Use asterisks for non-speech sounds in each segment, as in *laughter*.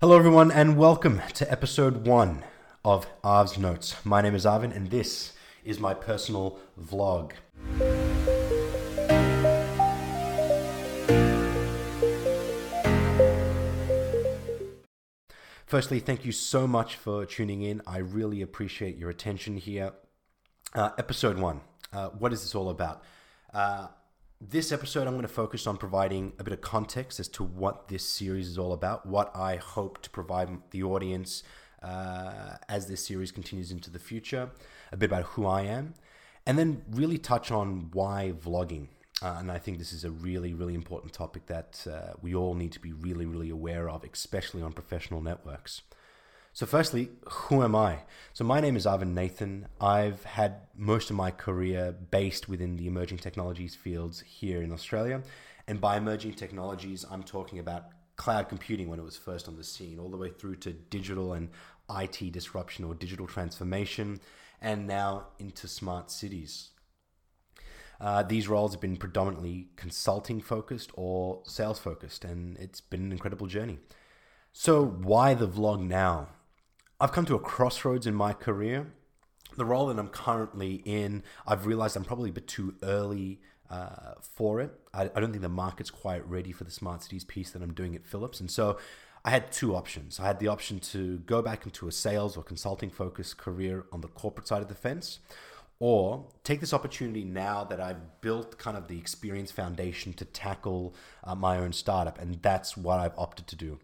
Hello, everyone, and welcome to episode one of Arv's Notes. My name is Arvin, and this is my personal vlog. Firstly, thank you so much for tuning in. I really appreciate your attention here. Uh, episode one. Uh, what is this all about? Uh, this episode, I'm going to focus on providing a bit of context as to what this series is all about, what I hope to provide the audience uh, as this series continues into the future, a bit about who I am, and then really touch on why vlogging. Uh, and I think this is a really, really important topic that uh, we all need to be really, really aware of, especially on professional networks. So, firstly, who am I? So, my name is Arvin Nathan. I've had most of my career based within the emerging technologies fields here in Australia. And by emerging technologies, I'm talking about cloud computing when it was first on the scene, all the way through to digital and IT disruption or digital transformation, and now into smart cities. Uh, these roles have been predominantly consulting focused or sales focused, and it's been an incredible journey. So, why the vlog now? I've come to a crossroads in my career. The role that I'm currently in, I've realized I'm probably a bit too early uh, for it. I, I don't think the market's quite ready for the smart cities piece that I'm doing at Philips. And so I had two options. I had the option to go back into a sales or consulting focused career on the corporate side of the fence, or take this opportunity now that I've built kind of the experience foundation to tackle uh, my own startup, and that's what I've opted to do.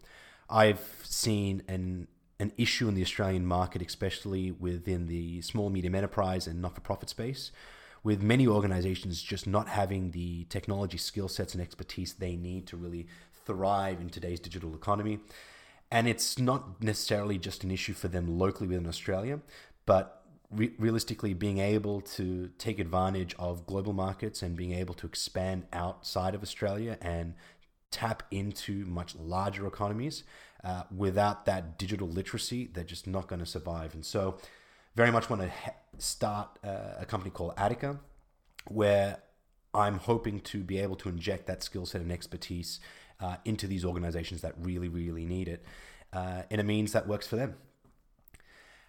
I've seen an an issue in the Australian market, especially within the small medium enterprise and not for profit space, with many organizations just not having the technology skill sets and expertise they need to really thrive in today's digital economy. And it's not necessarily just an issue for them locally within Australia, but re- realistically being able to take advantage of global markets and being able to expand outside of Australia and tap into much larger economies. Uh, without that digital literacy, they're just not going to survive. And so, very much want to ha- start uh, a company called Attica, where I'm hoping to be able to inject that skill set and expertise uh, into these organizations that really, really need it uh, in a means that works for them.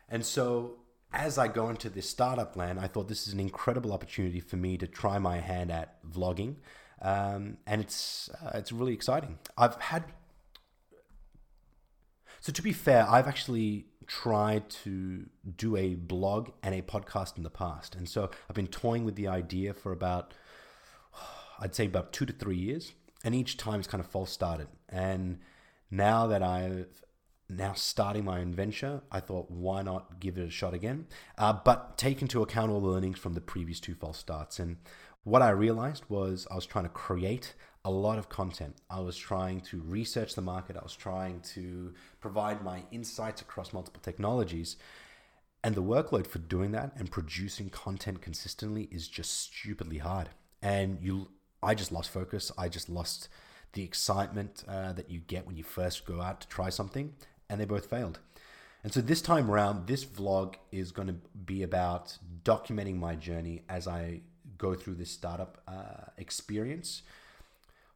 And so, as I go into this startup land, I thought this is an incredible opportunity for me to try my hand at vlogging, um, and it's uh, it's really exciting. I've had so to be fair, I've actually tried to do a blog and a podcast in the past, and so I've been toying with the idea for about *sighs* I'd say about two to three years, and each time it's kind of false started. And now that I've now starting my own venture, I thought, why not give it a shot again? Uh, but take into account all the learnings from the previous two false starts. And what I realized was I was trying to create a lot of content. I was trying to research the market. I was trying to provide my insights across multiple technologies. And the workload for doing that and producing content consistently is just stupidly hard. And you, I just lost focus. I just lost the excitement uh, that you get when you first go out to try something, and they both failed. And so this time around, this vlog is going to be about documenting my journey as I go through this startup uh, experience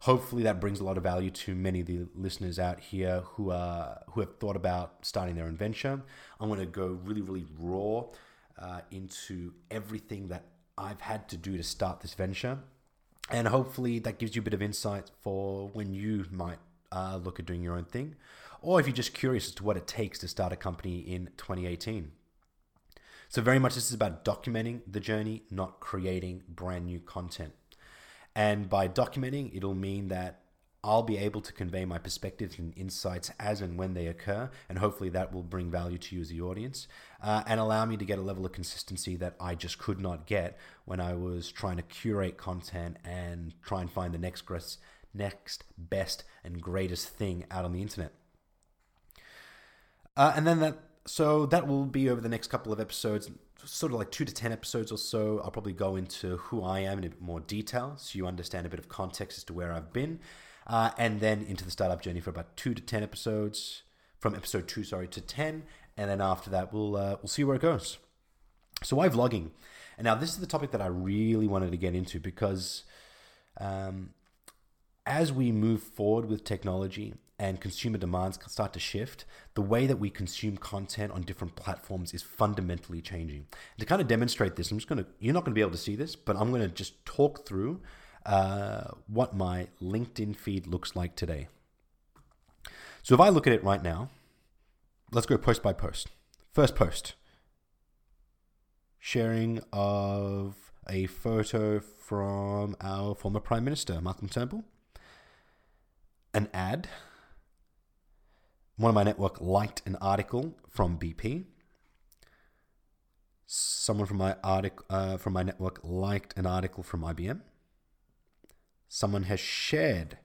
hopefully that brings a lot of value to many of the listeners out here who are who have thought about starting their own venture. I'm going to go really, really raw uh, into everything that I've had to do to start this venture, and hopefully that gives you a bit of insight for when you might uh, look at doing your own thing, or if you're just curious as to what it takes to start a company in 2018. So, very much this is about documenting the journey, not creating brand new content. And by documenting, it'll mean that I'll be able to convey my perspectives and insights as and when they occur, and hopefully that will bring value to you as the audience uh, and allow me to get a level of consistency that I just could not get when I was trying to curate content and try and find the next best, next best and greatest thing out on the internet. Uh, and then that, so that will be over the next couple of episodes sort of like two to 10 episodes or so, I'll probably go into who I am in a bit more detail so you understand a bit of context as to where I've been. Uh, and then into the startup journey for about two to 10 episodes, from episode two, sorry, to 10. And then after that, we'll, uh, we'll see where it goes. So, why vlogging? And now, this is the topic that I really wanted to get into because um, as we move forward with technology and consumer demands start to shift, the way that we consume content on different platforms is fundamentally changing. to kind of demonstrate this, I'm just going to, you're not going to be able to see this, but I'm going to just talk through uh, what my LinkedIn feed looks like today. So if I look at it right now, let's go post by post. First post sharing of a photo from our former Prime Minister, Malcolm Turnbull. An ad. One of my network liked an article from BP. Someone from my article uh, from my network liked an article from IBM. Someone has shared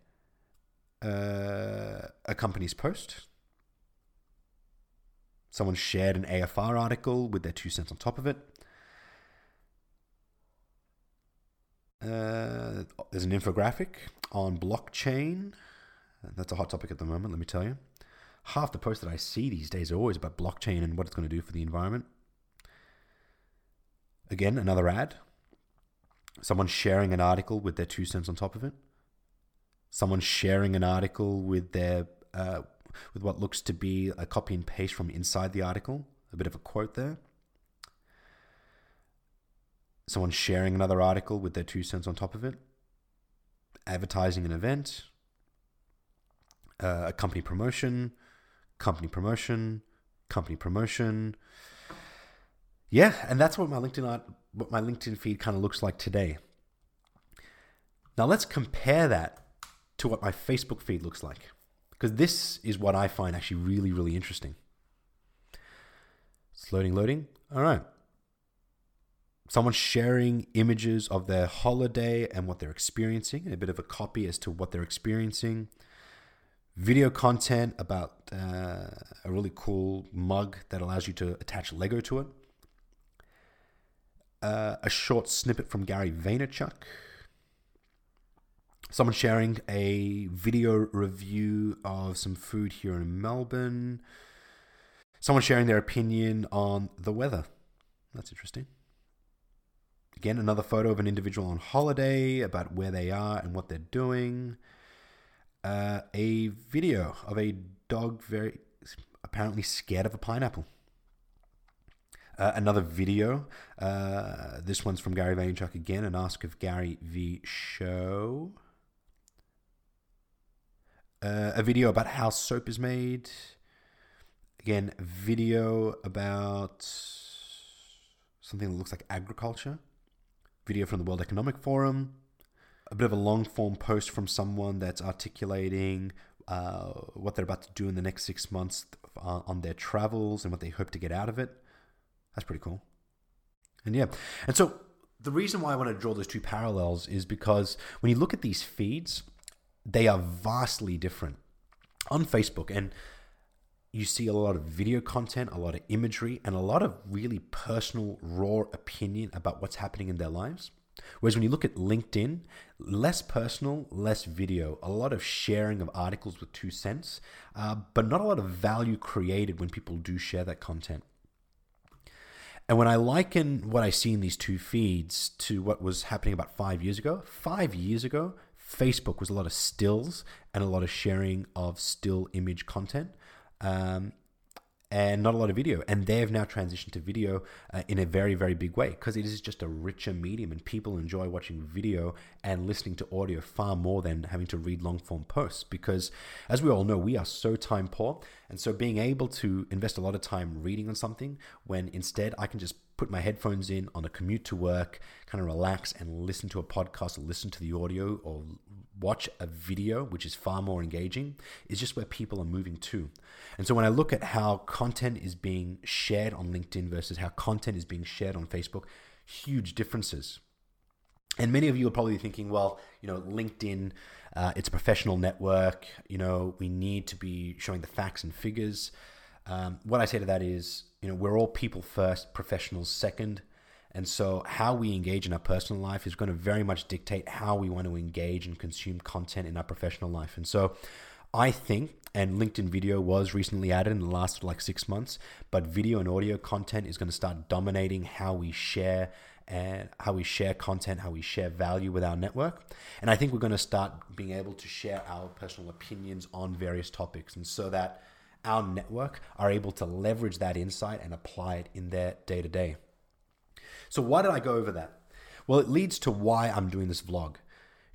uh, a company's post. Someone shared an AFR article with their two cents on top of it. Uh, there's an infographic on blockchain. That's a hot topic at the moment, let me tell you. Half the posts that I see these days are always about blockchain and what it's going to do for the environment. Again, another ad. Someone sharing an article with their two cents on top of it. Someone sharing an article with their uh, with what looks to be a copy and paste from inside the article. A bit of a quote there someone sharing another article with their two cents on top of it, advertising an event, uh, a company promotion, company promotion, company promotion. Yeah, and that's what my LinkedIn art, what my LinkedIn feed kind of looks like today. Now let's compare that to what my Facebook feed looks like, because this is what I find actually really, really interesting. It's loading, loading. All right someone sharing images of their holiday and what they're experiencing, and a bit of a copy as to what they're experiencing. Video content about uh, a really cool mug that allows you to attach Lego to it. Uh, a short snippet from Gary Vaynerchuk. Someone sharing a video review of some food here in Melbourne. Someone sharing their opinion on the weather. That's interesting. Again, another photo of an individual on holiday about where they are and what they're doing. Uh, a video of a dog very apparently scared of a pineapple. Uh, another video. Uh, this one's from Gary Vaynerchuk again, an Ask of Gary V show. Uh, a video about how soap is made. Again, video about something that looks like agriculture video from the World Economic Forum, a bit of a long form post from someone that's articulating uh, what they're about to do in the next six months uh, on their travels and what they hope to get out of it. That's pretty cool. And yeah, and so the reason why I want to draw those two parallels is because when you look at these feeds, they are vastly different. On Facebook, and you see a lot of video content, a lot of imagery, and a lot of really personal, raw opinion about what's happening in their lives. Whereas when you look at LinkedIn, less personal, less video, a lot of sharing of articles with two cents, uh, but not a lot of value created when people do share that content. And when I liken what I see in these two feeds to what was happening about five years ago, five years ago, Facebook was a lot of stills and a lot of sharing of still image content um, and not a lot of video. And they have now transitioned to video uh, in a very, very big way because it is just a richer medium and people enjoy watching video and listening to audio far more than having to read long form posts. Because as we all know, we are so time poor. And so being able to invest a lot of time reading on something when instead I can just put my headphones in on a commute to work, kind of relax and listen to a podcast or listen to the audio or watch a video, which is far more engaging, is just where people are moving to. And so when I look at how content is being shared on LinkedIn versus how content is being shared on Facebook, huge differences. And many of you are probably thinking, well, you know, LinkedIn, uh, it's a professional network. You know, we need to be showing the facts and figures. Um, what I say to that is, you know, we're all people first, professionals second. And so, how we engage in our personal life is going to very much dictate how we want to engage and consume content in our professional life. And so, I think and LinkedIn video was recently added in the last like six months. But video and audio content is going to start dominating how we share and how we share content, how we share value with our network. And I think we're going to start being able to share our personal opinions on various topics, and so that our network are able to leverage that insight and apply it in their day to day. So, why did I go over that? Well, it leads to why I'm doing this vlog.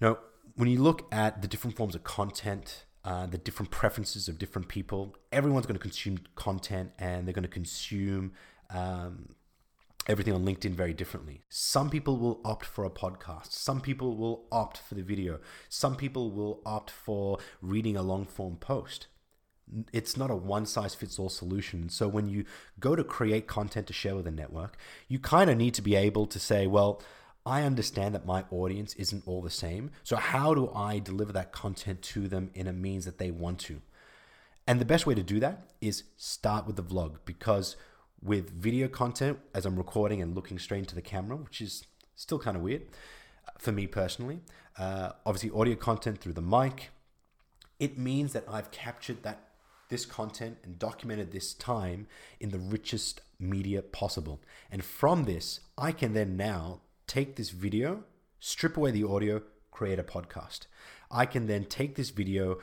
You know, when you look at the different forms of content, uh, the different preferences of different people, everyone's going to consume content and they're going to consume um, everything on LinkedIn very differently. Some people will opt for a podcast. Some people will opt for the video. Some people will opt for reading a long form post. It's not a one size fits all solution. So when you go to create content to share with a network, you kind of need to be able to say, well, I understand that my audience isn't all the same. So, how do I deliver that content to them in a means that they want to? And the best way to do that is start with the vlog because with video content, as I'm recording and looking straight into the camera, which is still kind of weird uh, for me personally, uh, obviously, audio content through the mic, it means that I've captured that this content and documented this time in the richest media possible. And from this, I can then now take this video, strip away the audio, create a podcast. I can then take this video,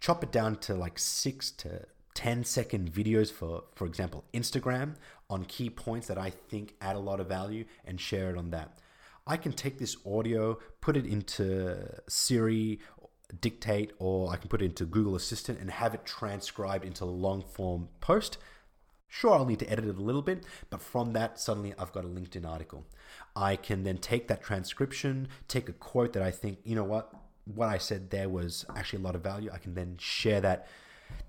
chop it down to like six to 10 second videos for, for example, Instagram on key points that I think add a lot of value and share it on that. I can take this audio, put it into Siri, dictate, or I can put it into Google Assistant and have it transcribed into a long form post Sure, I'll need to edit it a little bit, but from that, suddenly I've got a LinkedIn article. I can then take that transcription, take a quote that I think, you know what, what I said there was actually a lot of value. I can then share that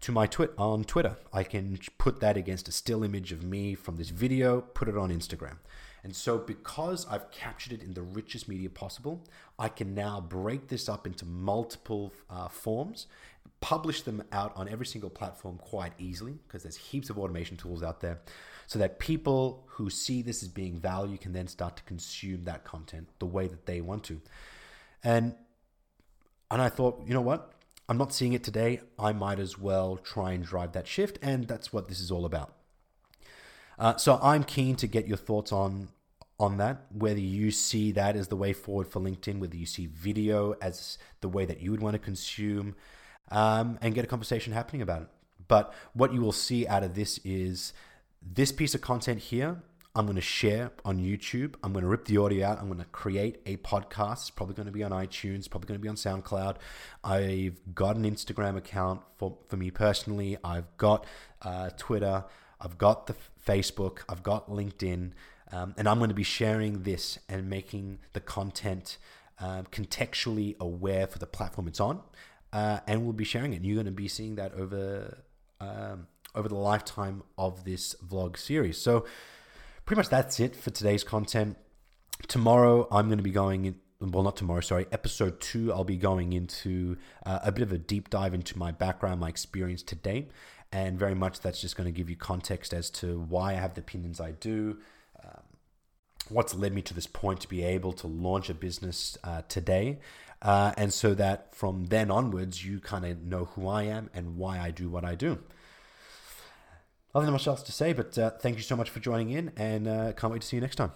to my twit on Twitter. I can put that against a still image of me from this video, put it on Instagram. And so, because I've captured it in the richest media possible, I can now break this up into multiple uh, forms publish them out on every single platform quite easily because there's heaps of automation tools out there so that people who see this as being value can then start to consume that content the way that they want to. And and I thought, you know what? I'm not seeing it today. I might as well try and drive that shift and that's what this is all about. Uh, so I'm keen to get your thoughts on on that whether you see that as the way forward for linkedin whether you see video as the way that you would want to consume um, and get a conversation happening about it. But what you will see out of this is this piece of content here. I'm going to share on YouTube. I'm going to rip the audio out. I'm going to create a podcast. It's probably going to be on iTunes, probably going to be on SoundCloud. I've got an Instagram account for, for me personally. I've got uh, Twitter. I've got the Facebook. I've got LinkedIn. Um, and I'm going to be sharing this and making the content uh, contextually aware for the platform it's on uh, and we'll be sharing it. You're going to be seeing that over um, over the lifetime of this vlog series. So pretty much that's it for today's content. Tomorrow I'm going to be going in. Well, not tomorrow. Sorry, episode two. I'll be going into uh, a bit of a deep dive into my background, my experience to date, and very much that's just going to give you context as to why I have the opinions I do, um, what's led me to this point to be able to launch a business uh, today, uh, and so that from then onwards, you kind of know who I am and why I do what I do. Nothing much else to say, but uh, thank you so much for joining in and uh, can't wait to see you next time.